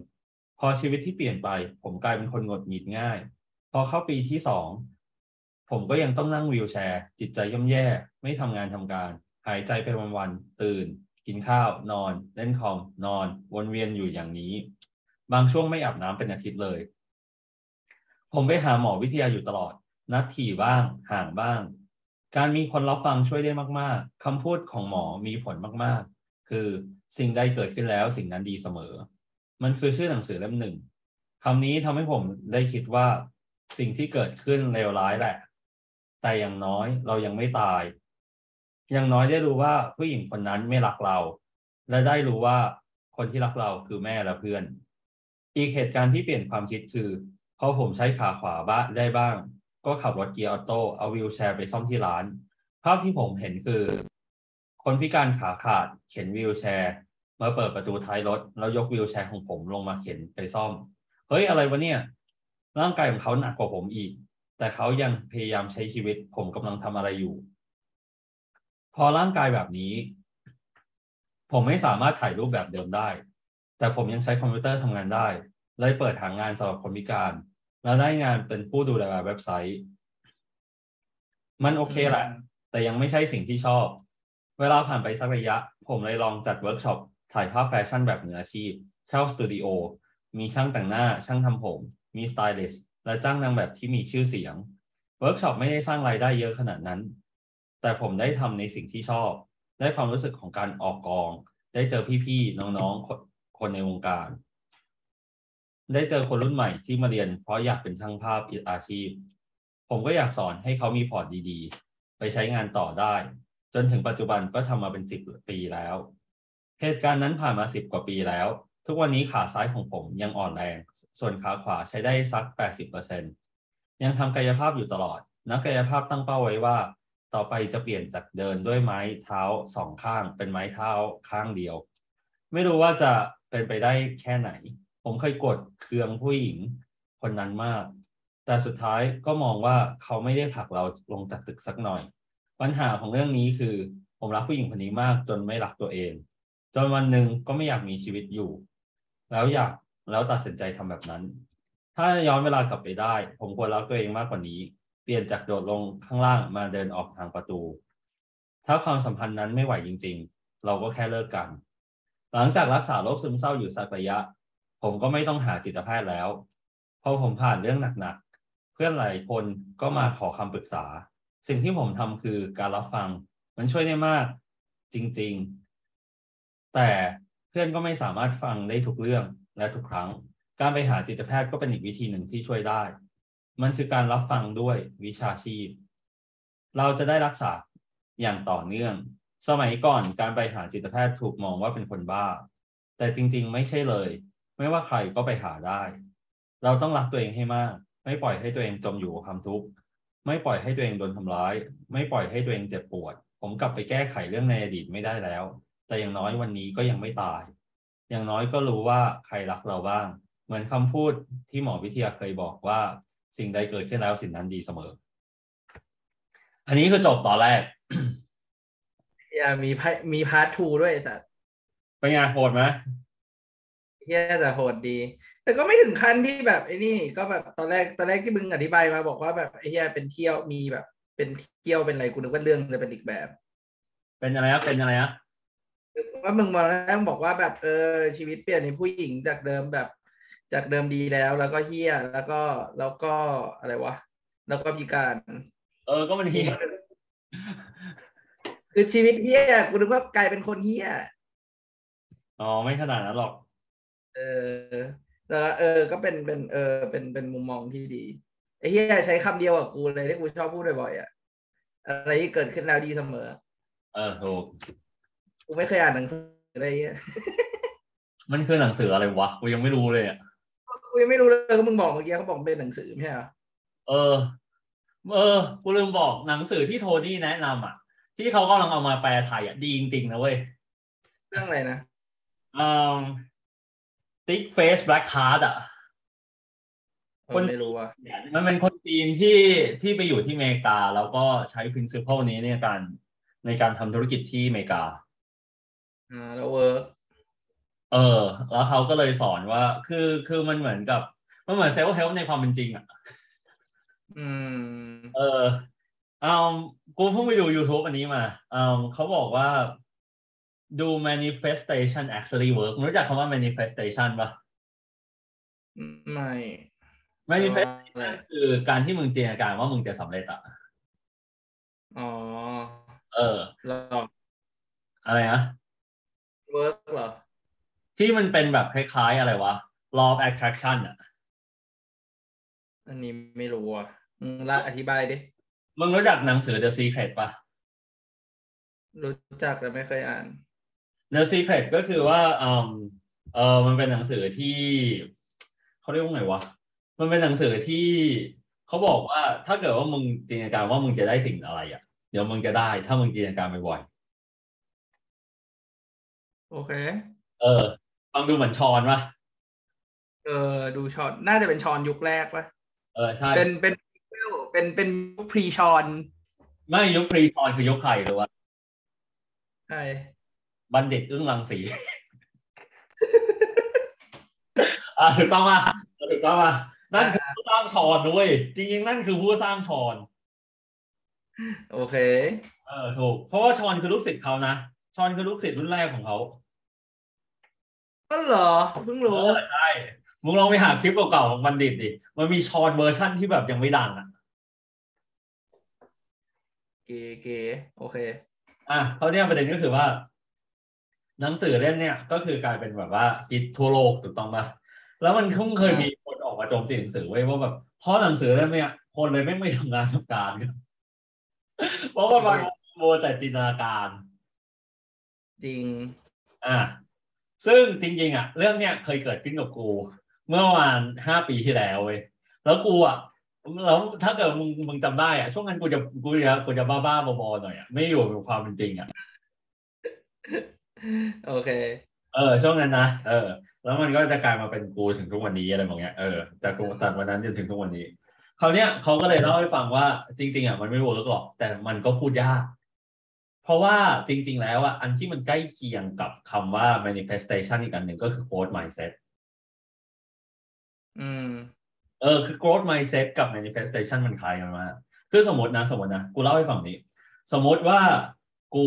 พอชีวิตที่เปลี่ยนไป ผมกลายเป็นคนหงดหงิดง่าย พอเข้าปีที่สองผมก็ยังต้องนั่งวีลแชร์ จิตใจย่ำแย่ ไม่ทำงานทำการ หายใจไปวันๆตื่น กินข้าว นอน เล่นคอม นอน วนเวียนอยู่อย่างนี้ บางช่วงไม่อาบน้ำเป็นอาทิตย์เลย ผมไปหาหมอวิทยาอยู่ตลอด นัดถี่บ้าง ห่างบ้าง การมีคนรับฟังช่วยได้มาก ๆคำพูดของหมอมีผลมากๆ คือสิ่งใดเกิดขึ้นแล้วสิ่งนั้นดีเสมอ มันคือชื่อหนังสือเล่มหนึ่งคำนี้ทำให้ผมได้คิดว่า สิ่งที่เกิดขึ้นเลวร้ายแหละ แต่อย่างน้อยเรายังไม่ตาย อย่างน้อยได้รู้ว่าผู้หญิงคนนั้นไม่รักเรา และได้รู้ว่าคนที่รักเราคือแม่และเพื่อน อีกเหตุการณ์ที่เปลี่ยนความคิดคือ พอผมใช้ขาขวาบ้างได้บ้าง ก็ขับรถเกียร์ออโต้เอาวิวแชร์ไปซ่อมที่ร้าน ภาพที่ผมเห็นคือ คนพิการขาขาดเข็นวิวแชร์มาเปิดประตูท้ายรถ แล้วยกวิวแชร์ของผมลงมาเข็นไปซ่อม เฮ้ยอะไรวะเนี่ย ร่างกายของเขาหนักกว่าผมอีก แต่เขายังพยายามใช้ชีวิต ผมกำลังทำอะไรอยู่ พอร่างกายแบบนี้ ผมไม่สามารถถ่ายรูปแบบเดิมได้ แต่ผมยังใช้คอมพิวเตอร์ทำงานได้เลยเปิดหางานสำหรับคนพิการ แล้วได้งานเป็นผู้ดูแลเว็บไซต์ มันโอเคแหละ แต่ยังไม่ใช่สิ่งที่ชอบ เวลาผ่านไปสักระยะ ผมเลยลองจัดเวิร์กช็อปถ่ายภาพแฟชั่นแบบมืออาชีพ เช่าสตูดิโอ มีช่างแต่งหน้า ช่างทำผม มีสไตลิสต์ และจ้างนางแบบที่มีชื่อเสียง เวิร์กช็อปไม่ได้สร้างรายได้เยอะขนาดนั้น แต่ผมได้ทำในสิ่งที่ชอบ ได้ความรู้สึกของการออกกอง ได้เจอพี่ๆ น้องๆ คนคนในวงการ ได้เจอคนรุ่นใหม่ที่มาเรียน เพราะอยากเป็นช่างภาพอาชีพ ผมก็อยากสอนให้เขามีพอร์ตดีๆ ไปใช้งานต่อได้ จนถึงปัจจุบันก็ทำมาเป็นสิบปีแล้ว เหตุการณ์นั้นผ่านมาสิบกว่าปีแล้ว ทุกวันนี้ขาซ้ายของผมยังอ่อนแรง ส่วนขาขวาใช้ได้สัก 80%ยังทำกายภาพอยู่ตลอด นักกายภาพตั้งเป้าไว้ว่า ต่อไปจะเปลี่ยนจากเดินด้วยไม้เท้าสองข้าง เป็นไม้เท้าข้างเดียว ไม่รู้ว่าจะเป็นไปได้แค่ไหน ผมเคยกดเคืองผู้หญิงคนนั้นมาก แต่สุดท้ายก็มองว่าเขาไม่ได้ผลักเราลงจากตึกสักหน่อย ปัญหาของเรื่องนี้คือ ผมรักผู้หญิงคนนี้มากจนไม่รักตัวเอง จนวันหนึ่งก็ไม่อยากมีชีวิตอยู่ แล้วอยากแล้วตัดสินใจทำแบบนั้น ถ้าย้อนเวลากลับไปได้ ผมควรรักตัวเองมากกว่านี้ เปลี่ยนจากโดดลงข้างล่างมาเดินออกทางประตู ถ้าความสัมพันธ์นั้นไม่ไหวจริง ๆ เราก็แค่เลิกกัน หลังจากรักษาโรคซึมเศร้าอยู่สักระยะ ผมก็ไม่ต้องหาจิตแพทย์แล้ว พอผมผ่านเรื่องหนักๆ เพื่อนหลายคนก็มาขอคำปรึกษา สิ่งที่ผมทำคือการรับฟัง มันช่วยได้มากจริงๆ แต่เพื่อนก็ไม่สามารถฟังได้ทุกเรื่องและทุกครั้ง การไปหาจิตแพทย์ก็เป็นอีกวิธีหนึ่งที่ช่วยได้ มันคือการรับฟังด้วยวิชาชีพ เราจะได้รักษาอย่างต่อเนื่อง สมัยก่อนการไปหาจิตแพทย์ถูกมองว่าเป็นคนบ้า แต่จริงๆ ไม่ใช่เลย ไม่ว่าใครก็ไปหาได้ เราต้องรักตัวเองให้มาก ไม่ปล่อยให้ตัวเองจมอยู่กับความทุกข์ไม่ปล่อยให้ตัวเองโดนทำร้าย ไม่ปล่อยให้ตัวเองเจ็บปวด ผมกลับไปแก้ไขเรื่องในอดีตไม่ได้แล้ว แต่อย่างน้อยวันนี้ก็ยังไม่ตาย อย่างน้อยก็รู้ว่าใครรักเราบ้าง เหมือนคำพูดที่หมอวิทยาเคยบอกว่า สิ่งใดเกิดขึ้นแล้วสิ่งนั้นดีเสมอ อันนี้คือจบตอนแรกอย่ามี part มี part two ด้วยแต่เป็นไงโหดไหม เหี้ยแต่โหดดี แต่ก็ไม่ถึงขั้นที่แบบไอ้นี่ ก็แบบตอนแรกตอนแรกที่มึงอธิบายมาบอกว่าแบบไอ้เหี้ยเป็นเที่ยวมีแบบ เป็นเที่ยวเป็นอะไรกูนึกว่าเรื่องจะเป็นอีกแบบ เป็นอะไรนะเป็นอะไรนะว่ามึงมาแล้วบอกว่าแบบเออชีวิตเปลี่ยนในผู้หญิงจากเดิมแบบ จากเดิมดีแล้วแล้วก็เฮียแล้วก็แล้วก็อะไรวะแล้วก็พิการ เออก็มันเฮียคือชีวิตเฮียกูนึกว่ากลายเป็นคนเฮียอ๋อไม่ขนาดนั้นหรอก เออแล้วเออ ก็เป็นเป็นเออเป็นเป็นมุมมองที่ดีไอ้เฮียใช้คำเดียวกับกูเลยที่กูชอบพูดบ่อยๆอะอะไรที่เกิดขึ้นแล้วดีเสมอ เออถูกกูไม่เคยอ่านหนังสืออะไรเงี้ยมันคือหนังสืออะไรวะกูยังไม่รู้เลยอะกูยังไม่รู้เลยก็มึงบอกเมื่อกี้เขาบอกเป็นหนังสือไม่ใช่เหรอเออ เออกูลืมบอกหนังสือที่โทนี่แนะนำอะ ที่เขากำลังเอามาแปลไทยอะดีจริงๆนะเว้ยเรื่องอะไรนะอืม Thick Face Black Heart อะเออไม่รู้ว่ะมันเป็นคนจีนที่ที่ไปอยู่ที่อเมริกา แล้วก็ใช้ principle นี้ในการในการทำธุรกิจที่อเมริกาอ่าแล้วเวิร์กเออ แล้วเขาก็เลยสอนว่า คือคือมันเหมือนกับมันเหมือน self-help ในความเป็นจริงอะ อืม เออเอากูเพิ่งไปดู YouTube อันนี้มาเอาเขาบอกว่า ดู manifestation actually work มึงรู้จักคำว่า manifestation ปะไม่ manifestation อะไรคือการที่มึงจินตนาการว่ามึงจะสำเร็จอะอ๋อ เออหรออะไรนะเวิร์กเหรอ ที่มันเป็นแบบคล้ายๆอะไรวะ law of attraction อะอันนี้ไม่รู้อะมึงละอธิบายดิ มึงรู้จักหนังสือ The Secret ปะรู้จักแต่ไม่เคยอ่าน The Secret ก็คือว่าอืมเออมันเป็นหนังสือที่เขาเรียกว่าไงวะมันเป็นหนังสือที่เขาบอกว่าถ้าเกิดว่ามึงจินตนาการว่ามึงจะได้สิ่งอะไรอะ เดี๋ยวมึงจะได้ ถ้ามึงจินตนาการบ่อยโอเคๆเออฟังดูเหมือนชอนปะเออดูชอนน่าจะเป็นชอนยุคแรกปะเออใช่เป็นเป็นเป็นเป็นยุคพรีชอน ไม่ยุคพรีชอนคือยุคใครหรือว่าใช่ บัณฑิตอึ้งรังสีอ่าถูกต้องป่ะถูกต้องป่ะนั่นคือผู้สร้างชอนด้วย จริงๆ นั่นคือผู้สร้างชอนโอเค เออถูก เพราะว่าชอนคือลูกศิษย์เขานะชอนคือลูกศิษย์รุ่นแรกของเขาก็เหรอเพิ่งเอรู้อใช่มึงลองไปหาคลิปเก่าๆของบัณฑิตดิมันมีชอนเวอร์ชั่นที่แบบยังไม่ดังอะเก๋เก๋โอเค อะเขาวเนี่ยประเด็นก็คือว่า หนังสือเล่มเนี่ยก็คือกลายเป็นแบบว่าฮิตทั่วโลกถูกต้องปะแล้วมันคงเคยมีคนออกมาโจมตีหนังสือไว้ยว่าแบบเพราะหนังสือเล่มเนี่ยคนเลยไม่ไม่ทำงานทำการกันเพราะว่ามันโมวแต่จินตนาการ จริง อ่า ซึ่งจริง ๆ อะ เรื่องเนี้ยเคยเกิดขึ้นกับกู เมื่อประมาณห้าปีที่แล้วเว้ยแล้วกูอะแล้วถ้าเกิดมึงมึงจำได้อะช่วงนั้นกูจะกูจะกูจะบ้าๆบอๆหน่อยอะไม่อยู่กับความเป็นจริงอะ โอเค เออ ช่วงนั้นนะเออ แล้วมันก็จะกลายมาเป็นกูถึงทุกวันนี้อะไรแบบเนี้ยเออจากกูจากวันนั้นจนถึงทุกวันนี้คราวเนี้ยเขาก็เลยเล่าให้ฟังว่าจริง ๆอะมันไม่เวิร์กหรอก แต่มันก็พูดยาก เพราะว่าจริง ๆ แล้วอะอันที่มันใกล้เคียงกับคำว่า manifestation อีกอันหนึ่งก็คือ growth mindset อืม เออคือ growth mindset กับ manifestation มันคล้ายกันมากคือสมมตินะ สมมตินะ กูเล่าให้ฟังนี้ สมมติว่า กู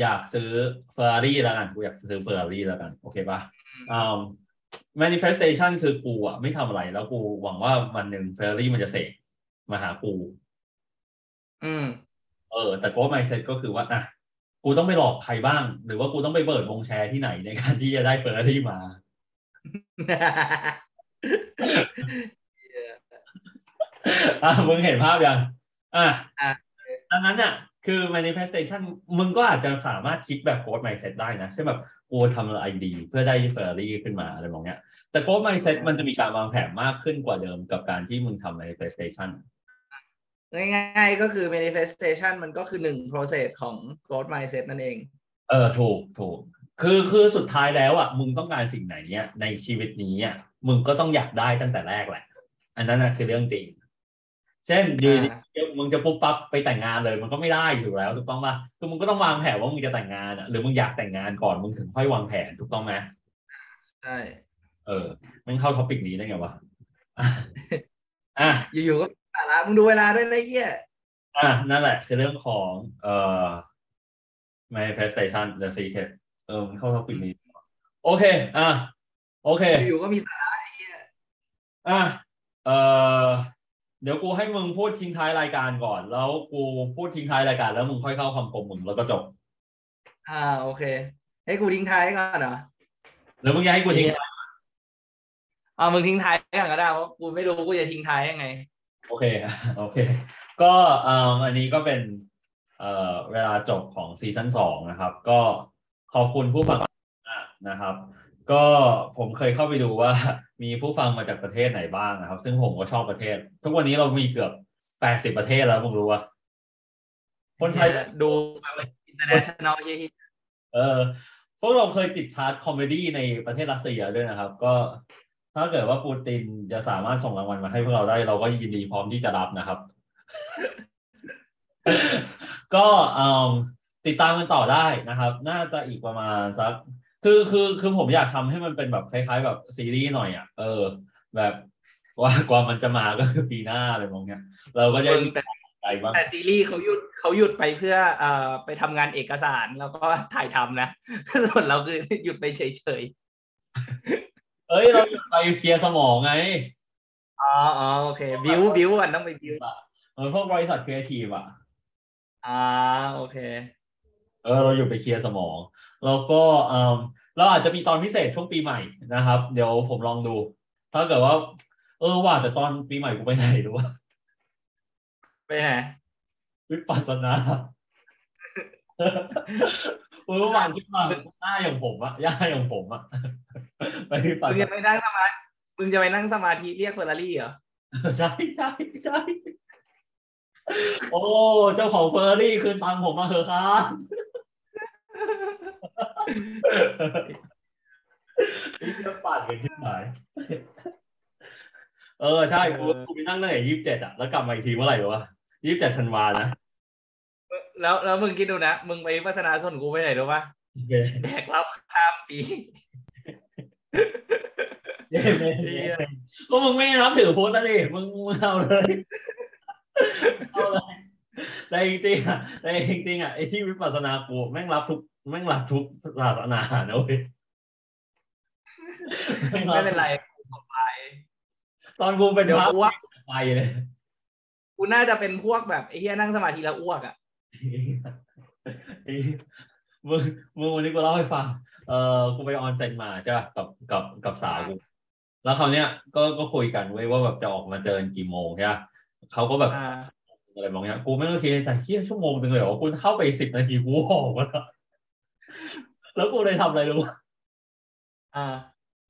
อยากซื้อ Ferrari แล้วกัน กูอยากซื้อ Ferrari แล้วกัน โอเคปะอ่า manifestation คือกูอะไม่ทำอะไร แล้วกูหวังว่าวันหนึ่ง Ferrari มันจะเสกมาหากู อืม เออ แต่ growth mindset ก็คือว่าอะกูต้องไปหลอกใครบ้าง หรือว่ากูต้องไปเปิดวงแชร์ที่ไหนในการที่จะได้ Ferrari มา อะมึงเห็นภาพยัง อะอะดังนั้นเนี่ย คือ manifestation มึงก็อาจจะสามารถคิดแบบ growth mindset ได้นะเช่นแบบกูทำอะไรดีเพื่อได้ Ferrari ขึ้นมาอะไรแบบเนี้ย แต่ growth mindset มันจะมีการวางแผนมากขึ้นกว่าเดิมกับการที่มึงทำ manifestation ง่ายๆก็คือ manifestation มันก็คือหนึ่ง process ของ growth mindset นั่นเอง เออ ถูกถูกคือคือสุดท้ายแล้วอะมึงต้องการสิ่งไหนเนี่ยในชีวิตนี้อะมึงก็ต้องอยากได้ตั้งแต่แรกแหละ อันนั้นนะคือเรื่องจริง เช่นอยูดีๆมึงจะปุ๊บปั๊บไปแต่งงานเลย มันก็ไม่ได้อยู่แล้วถูกต้องป่ะคือมึงก็ต้องวางแผนว่ามึงจะแต่งงานอะหรือมึงอยากแต่งงานก่อนมึงถึงค่อยวางแผนถูกต้องไหมใช่เออมันเข้า topic นี้ได้ไงวะอะอยู่ๆก็สาระมึงดูเวลาด้วยนะเหี้ยอะนั่นแหละ คือเรื่องของเอ่อ manifestation the secret เออมันเข้า topic นี้ โอเค อะโอเค อยู่ๆก็มีสาระไอ้เหี้ยอะเออ เดี๋ยวกูให้มึงพูดทิ้งท้ายรายการก่อน แล้วกูพูดทิ้งท้ายรายการแล้วมึงค่อยเข้าคำคมมึงแล้วก็จบ อ่าโอเคให้กูทิ้งท้ายก่อนเหรอหรือมึงอยากให้กูทิ้งท้ายอ่ามึงทิ้งท้ายก่อนก็ได้เพราะกูไม่รู้กูจะทิ้งท้ายยังไง โอเคโอเค ก็อ่าอันนี้ก็เป็นเอ่อเวลาจบของซีซั่นสองนะครับ ก็ขอบคุณผู้ฟังมากนะครับ ก็ผมเคยเข้าไปดูว่ามีผู้ฟังมาจากประเทศไหนบ้างนะครับ ซึ่งผมก็ชอบประเทศ ทุกวันนี้เรามีเกือบแปดสิบประเทศแล้วมึงรู้ว่าคนไทยดู international เหี้ยเออพวกเราเคยติดชาร์ต comedy ในประเทศรัสเซียด้วยนะครับ ก็ถ้าเกิดว่าปูตินจะสามารถส่งรางวัลมาให้พวกเราได้ เราก็ยินดีพร้อมที่จะรับนะครับ ก็เอ่อติดตามกันต่อได้นะครับ น่าจะอีกประมาณสัก คือคือคือผมอยากทำให้มันเป็นแบบคล้ายๆ แบบซีรีส์หน่อยอะเออ แบบว่ากว่ามันจะมาก็คือปีหน้าอะไรพวกเนี้ย เราก็จะแต่ใจบ้างแต่ซีรีส์เขาหยุดเขาหยุดไปเพื่อเอ่อไปทำงานเอกสารแล้วก็ถ่ายทำนะส่วนเราคือหยุดไปเฉยเอ้ยเราไปเคลียร์สมองไงๆอ๋ออ๋อโอเคบิวบิวก่อนต้องไปบิวเหมือนพวกบริษัทครีเอทีฟอะอ่าโอเค เออเราอยู่ไปเคลียร์สมอง แล้วก็เออเราอาจจะมีตอนพิเศษช่วงปีใหม่นะครับ เดี๋ยวผมลองดู ถ้าเกิดว่า เออว่าแต่ตอนปีใหม่กูไปไหนรู้ว่าไปไหนวิปัสสนาเมื่อวานที่มาหน้าอย่างผมอะย่าอย่างผมอะไปวิปัสมึงสจะนาไปนั่งสมาธิมึงจะไปนั่งสมาธิเรียกเฟอร์รารี่เหรอใช่ใช่ใช่โอ้ เจ้าของเฟอร์รี่คืนตังค์ผมมาเถอะครับนี่ จะปัดกันชิบหายเออใช่กูกูไปนั่งตั้งแต่ยี่สิบเจ็ดอะแล้วกลับมาอีกทีเมื่อไหร่วะยี่สิบเจ็ดธันวานะแล้วแล้วมึงคิดดูนะ มึงไปพัฒนาส่วนกูไปไหนรู้ปะโอเคแดกเหล้าข้ามปีเย้เย้ก็มึงไม่รับถือพุทธแล้วดิมึงมึงเอาเลยเอาเลย แต่จริงๆอะแต่จริงๆอะไอ้ที่วิปัสสนากูแม่งรับทุกแม่งรับทุกศาสนานะเว้ยแงไม่บเป็นไรกูต่อไป ตอนกูเป็นเดี๋ยวพระกูว่าไปเลยกูน่าจะเป็นพวกแบบไอ้เฮียนั่งสมาธิแล้วอ้วกอะไอ้มึงมึงวันนี้กูเล่าให้ฟัง เออกูไปออนเซ็นมาใช่ป่ะกับกับกับสาวกูแล้วคราวเนี้ยก็ก็คุยกันเว้ยว่าแบบจะออกมาเจอกันกี่โมงใช่ปะเขาก็แบบ อ่าอะไรบางอย่างกูไม่ต้องคิดในใจเฮียชั่วโมงจังเลยเหรอกูเข้าไปสิบนาทีกูออกมาแล้วแล้วกูเลยทำอะไรรู้ปะอ่า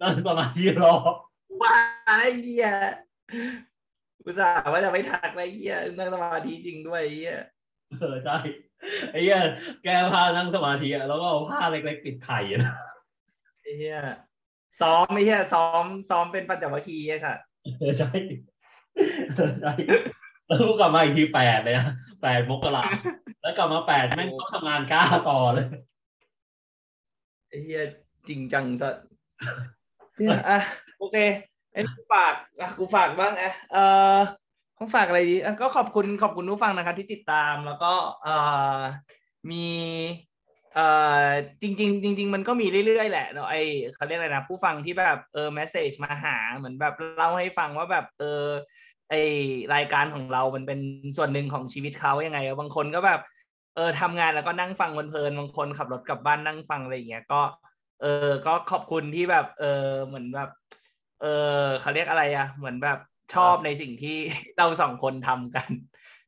นั่งสมาธิรอว้าไอ้เหี้ยกูสาห์ว่าจะไม่ทักอะไรเหี้ยนั่งสมาธิจริงด้วยไอ้เหี้ยเออใช่ไอ้เหี้ยแกพานั่งสมาธิอะแล้วก็เอาผ้าเล็กๆปิดไข่อะไอ้เหี้ยซ้อมไอ้เหี้ยซ้อมซ้อมเป็นปัญจวัคคีย์ไอ้ค่ะเออใช่เออใช่ แล้วกูกลับมาอีกทีแปดเลยนะแปดมกราแล้วกลับมาแปดแม่งต้องทำงานกล้าต่อเลยไอ้เหี้ยจริงจังสัสเนี่ยอะโอเคไอ้กูฝากอะกูฝากบ้างอะเออต้องฝากอะไรดีอะก็ขอบคุณขอบคุณผู้ฟังนะครับที่ติดตามแล้วก็เออมีเอ่อจริงๆจริงๆมันก็มีเรื่อยๆแหละเนาะไอเขาเรียกอะไรนะ ผู้ฟังที่แบบเออแมสเซจมาหาเหมือนแบบเล่าให้ฟังว่าแบบเออ ไอรายการของเรามันเป็นส่วนหนึ่งของชีวิตเขายังไงบางคนก็แบบ เออทำงานแล้วก็นั่งฟังเพลินๆบางคนขับรถกลับบ้านนั่งฟังอะไรอย่างเงี้ยก็ เออก็ขอบคุณที่แบบ เออเหมือนแบบ เออเขาเรียกอะไรอะเหมือนแบบชอบในสิ่งที่เราสองคนทำกัน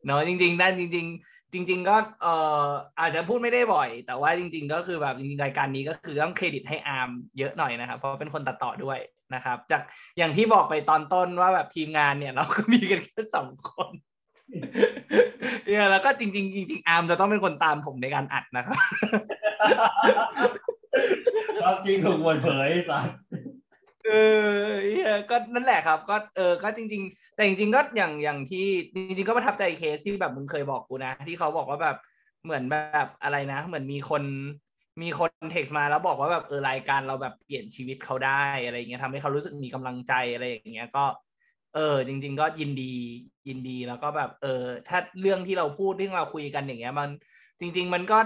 เนาะจริงๆนั่นจริง ๆ จริง ๆ ก็เอออาจจะพูดไม่ได้บ่อย แต่ว่าจริง ๆ ก็คือแบบจริงๆรายการนี้ก็คือต้องเครดิตให้อาร์มเยอะหน่อยนะครับเพราะเป็นคนตัดต่อด้วย นะครับ จากอย่างที่บอกไปตอนต้นว่าแบบทีมงานเนี่ย เราก็มีกันแค่สองคนเนี่ยแล้วก็จริงๆจริงๆอาร์มจะต้องเป็นคนตามผมในการอัดนะครับความจริงถูกเปิดเผยสัสเออเหี้ยก็นั่นแหละครับ ก็เออก็จริง ๆ แต่จริง ๆ ก็อย่างอย่างที่จริง ๆ ก็ประทับใจเคสที่แบบมึงเคยบอกกูนะ ที่เขาบอกว่าแบบเหมือนแบบอะไรนะ เหมือนมีคน มีคนเท็กซ์มาแล้วบอกว่าแบบเออรายการเราแบบเปลี่ยนชีวิตเขาได้อะไรอย่างเงี้ยทำให้เขารู้สึกมีกำลังใจอะไรอย่างเงี้ยก็ เออ จริง ๆ ก็ยินดียินดีแล้วก็แบบ เออ ถ้าเรื่องที่เราพูดที่เราคุยกันอย่างเงี้ย มันจริง ๆ มันก็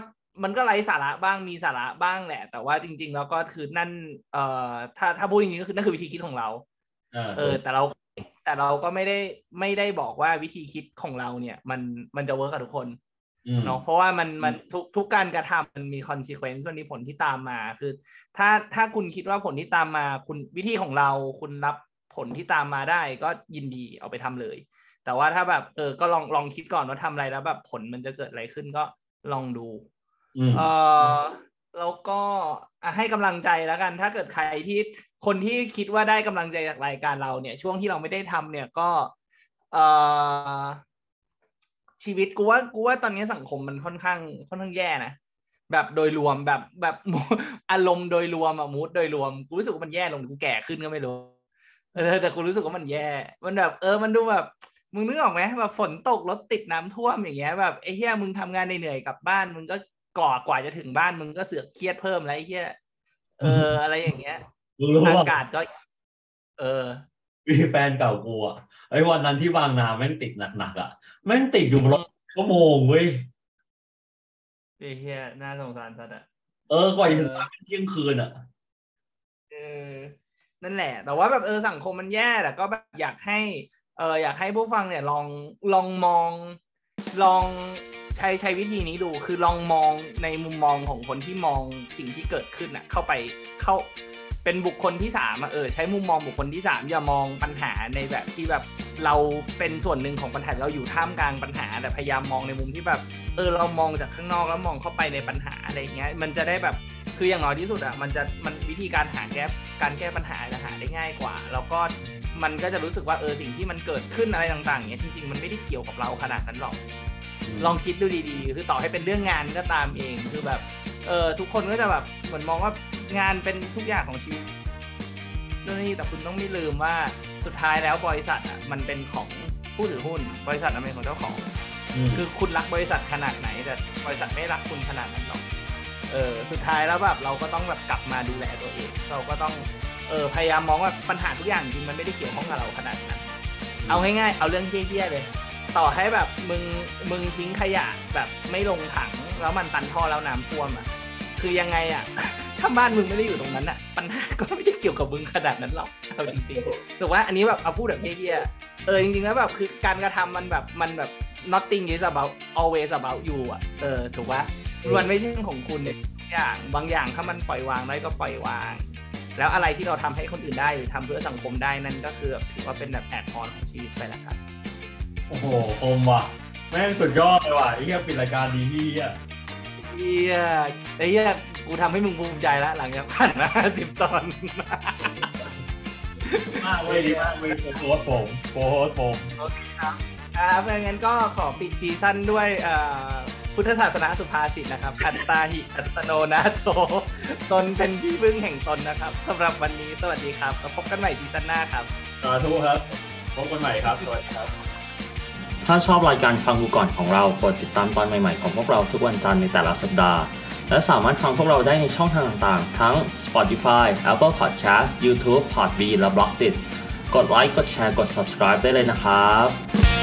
มันก็ไร้สาระบ้างมีสาระบ้างแหละ แต่ว่าจริง ๆ แล้วก็คือนั่น เอ่อถ้าถ้าพูดจริงๆก็คือนั่นคือวิธีคิดของเราเออเออแต่เราแต่เราก็ไม่ได้ไม่ได้บอกว่าวิธีคิดของเราเนี่ย มันมันจะเวิร์กกับทุกคนอืม เนาะเพราะว่ามันมันอืมทุกทุกการกระทำมันมี consequence มันมีผลที่ตามมาคือ ถ้าถ้าคุณคิดว่าผลที่ตามมาคุณวิธีของเราคุณรับผลที่ตามมาได้ก็ยินดีเอาไปทำเลย แต่ว่าถ้าแบบเออก็ลองลองคิดก่อนว่าทำอะไรแล้วแบบผลมันจะเกิดอะไรขึ้นก็ลองดูอืมเออแล้วก็อะให้กำลังใจแล้วกัน ถ้าเกิดใครที่คนที่คิดว่าได้กำลังใจจากรายการเราเนี่ย ช่วงที่เราไม่ได้ทำเนี่ยก็ เออ ชีวิตกูว่ากูว่าตอนนี้สังคมมันค่อนข้างค่อนข้างแย่นะแบบโดยรวมแบบแบบอารมณ์โดยรวมอะมูดโดยรวมกูรู้สึกว่ามันแย่ลงกูแก่ขึ้นก็ไม่รู้เออแต่กูรู้สึกว่ามันแย่ มันแบบ เออมันดูแบบมึงนึกออกไหมแบบฝนตกรถติดน้ำท่วมอย่างเงี้ยแบบไอ้เหี้ยมึงทำงานเหนื่อยๆกลับบ้านมึงก็ก่อกว่าจะถึงบ้านมึงก็เสือกเครียดเพิ่มแล้วไอ้เหี้ยเออ อะไรอย่างเงี้ยรู้รู้อาว่ากาศก็ เออมีแฟนเก่ากูอะไอ้วันนั้นที่บางนาแม่งติดหนักๆอะ แม่งติดอยู่รถชั่วโมงเว้ยไอ้เหี้ยน่าสงสารสัตว์อะเออกว่าจะถึงบ้านเที่ยงคืนอะเออนั่นแหละ แต่ว่าแบบเออสังคมมันแย่แต่ก็แบบอยากให้เอออยากให้ผู้ฟังเนี่ยลองลองมอง ลองใช้ใช้วิธีนี้ดู คือลองมองในมุมมองของคนที่มองสิ่งที่เกิดขึ้นน่ะ เข้าไปเข้า เป็นบุคคลที่สามอะเออใช้มุมมองบุคคลที่สามอย่ามองปัญหาในแบบที่แบบเราเป็นส่วนหนึ่งของปัญหาเราอยู่ท่ามกลางปัญหา แต่พยายามมองในมุมที่แบบเออเรามองจากข้างนอกแล้วมองเข้าไปในปัญหาอะไรอย่างเงี้ยมันจะได้แบบคืออย่างน้อยที่สุดอะมันจะมันวิธีการหาแก้การแก้ปัญหาจะหาได้ง่ายกว่า แล้วก็มันก็จะรู้สึกว่าเออสิ่งที่มันเกิดขึ้นอะไรต่างๆเนี่ยจริงๆมันไม่ได้เกี่ยวกับเราขนาดนั้นหรอกลองคิดดูดีๆ คือต่อให้เป็นเรื่องงานก็ตามเองคือแบบ เออทุกคนก็จะแบบเหมือนมองว่างานเป็นทุกอย่างของชีวิตนี่แต่คุณต้องไม่ลืมว่าสุดท้ายแล้วบริษัทอะมันเป็นของผู้ถือหุ้น บริษัทมันเป็นของเจ้าของ คือคุณรักบริษัทขนาดไหนแต่บริษัทไม่รักคุณขนาดนั้นหรอกเออสุดท้ายแล้วแบบเราก็ต้องแบบกลับมาดูแลตัวเอง เราก็ต้องเออพยายามมองว่าปัญหาทุกอย่างจริงมันไม่ได้เกี่ยวข้องกับเราขนาดนั้น เอาง่ายๆเอาเรื่องเที่ยๆเลย ต่อให้แบบมึงมึงทิ้งขยะแบบไม่ลงถังแล้วมันตันท่อแล้วน้ำท่วมอะคือยังไงอะ ถ้าบ้านมึงไม่ได้อยู่ตรงนั้นอะ ปัญหาก็ไม่ได้เกี่ยวกับมึงขนาดนั้นหรอกเอาจริงๆถูกว่าอันนี้แบบเอาพูดแบบเที่ยๆเออจริงๆแล้วแบบคือการกระทำมันแบบมันแบบ nothing is about always about you อะเออถูกว่ามันไม่ใช่ของคุณเนี่ยอย่างบางอย่างถ้ามันปล่อยวางได้ก็ปล่อยวาง แล้วอะไรที่เราทำให้คนอื่นได้หรือทำเพื่อสังคมได้นั่นก็คือถือว่าเป็นแบบแอดพอร์ของชีวิตไปแล้วครับ โอ้โหคมว่ะ แม่งสุดยอดเลยว่ะไอ้เหี้ยปิดรายการดีที่อะเฮียไอ้เฮียกูทำให้มึงภูมิใจแล้วหลังจากผ่านมาสิบตอน มากเว้ยดีมากเว้ยโค้ชผมโค้ชผมโอเคครับครับงั้นก็ขอปิดซีซั่นด้วยเอ่อพุทธศาสนาสุภาษิตนะครับ อัตตาหิอัตโนนาโถตนเป็นที่พึ่งแห่งตนนะครับสำหรับวันนี้สวัสดีครับแล้วพบกันใหม่ซีซั่นหน้าครับ สาธุครับพบกันใหม่ครับ สวัสดีครับ ถ้าชอบรายการฟังกูก่อนของเรากดติดตามตอนใหม่ๆของพวกเราทุกวันจันทร์ในแต่ละสัปดาห์ และสามารถฟังพวกเราได้ในช่องทางต่างๆ ทั้ง Spotify, Apple Podcast, YouTube, Podbean และ b l o g d i t กดไลค์กดแชร์กด subscribe ได้เลยนะครับ